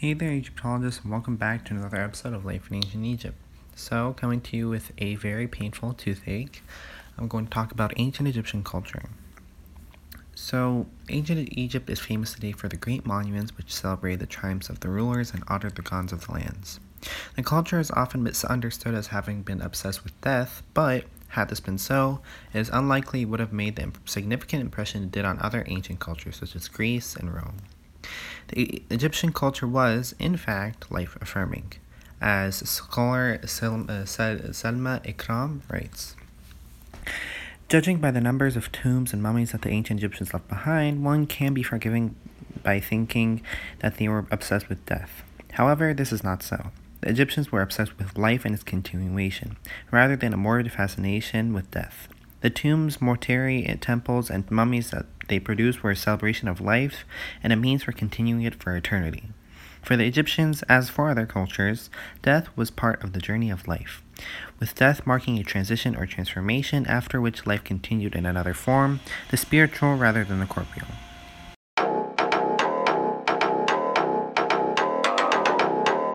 Hey there, Egyptologists, and welcome back to another episode of Life in Ancient Egypt. So, coming to you with a very painful toothache, I'm going to talk about ancient Egyptian culture. So, ancient Egypt is famous today for the great monuments which celebrate the triumphs of the rulers and honor the gods of the lands. The culture is often misunderstood as having been obsessed with death, but had this been so, it is unlikely it would have made the significant impression it did on other ancient cultures such as Greece and Rome. The Egyptian culture was, in fact, life affirming, as scholar uh, Salma Ikram writes. Judging by the numbers of tombs and mummies that the ancient Egyptians left behind, one can be forgiven by thinking that they were obsessed with death. However, this is not so. The Egyptians were obsessed with life and its continuation, rather than a morbid fascination with death. The tombs, mortuary, temples, and mummies that they produced were a celebration of life and a means for continuing it for eternity. For the Egyptians, as for other cultures, death was part of the journey of life, with death marking a transition or transformation after which life continued in another form, the spiritual rather than the corporeal.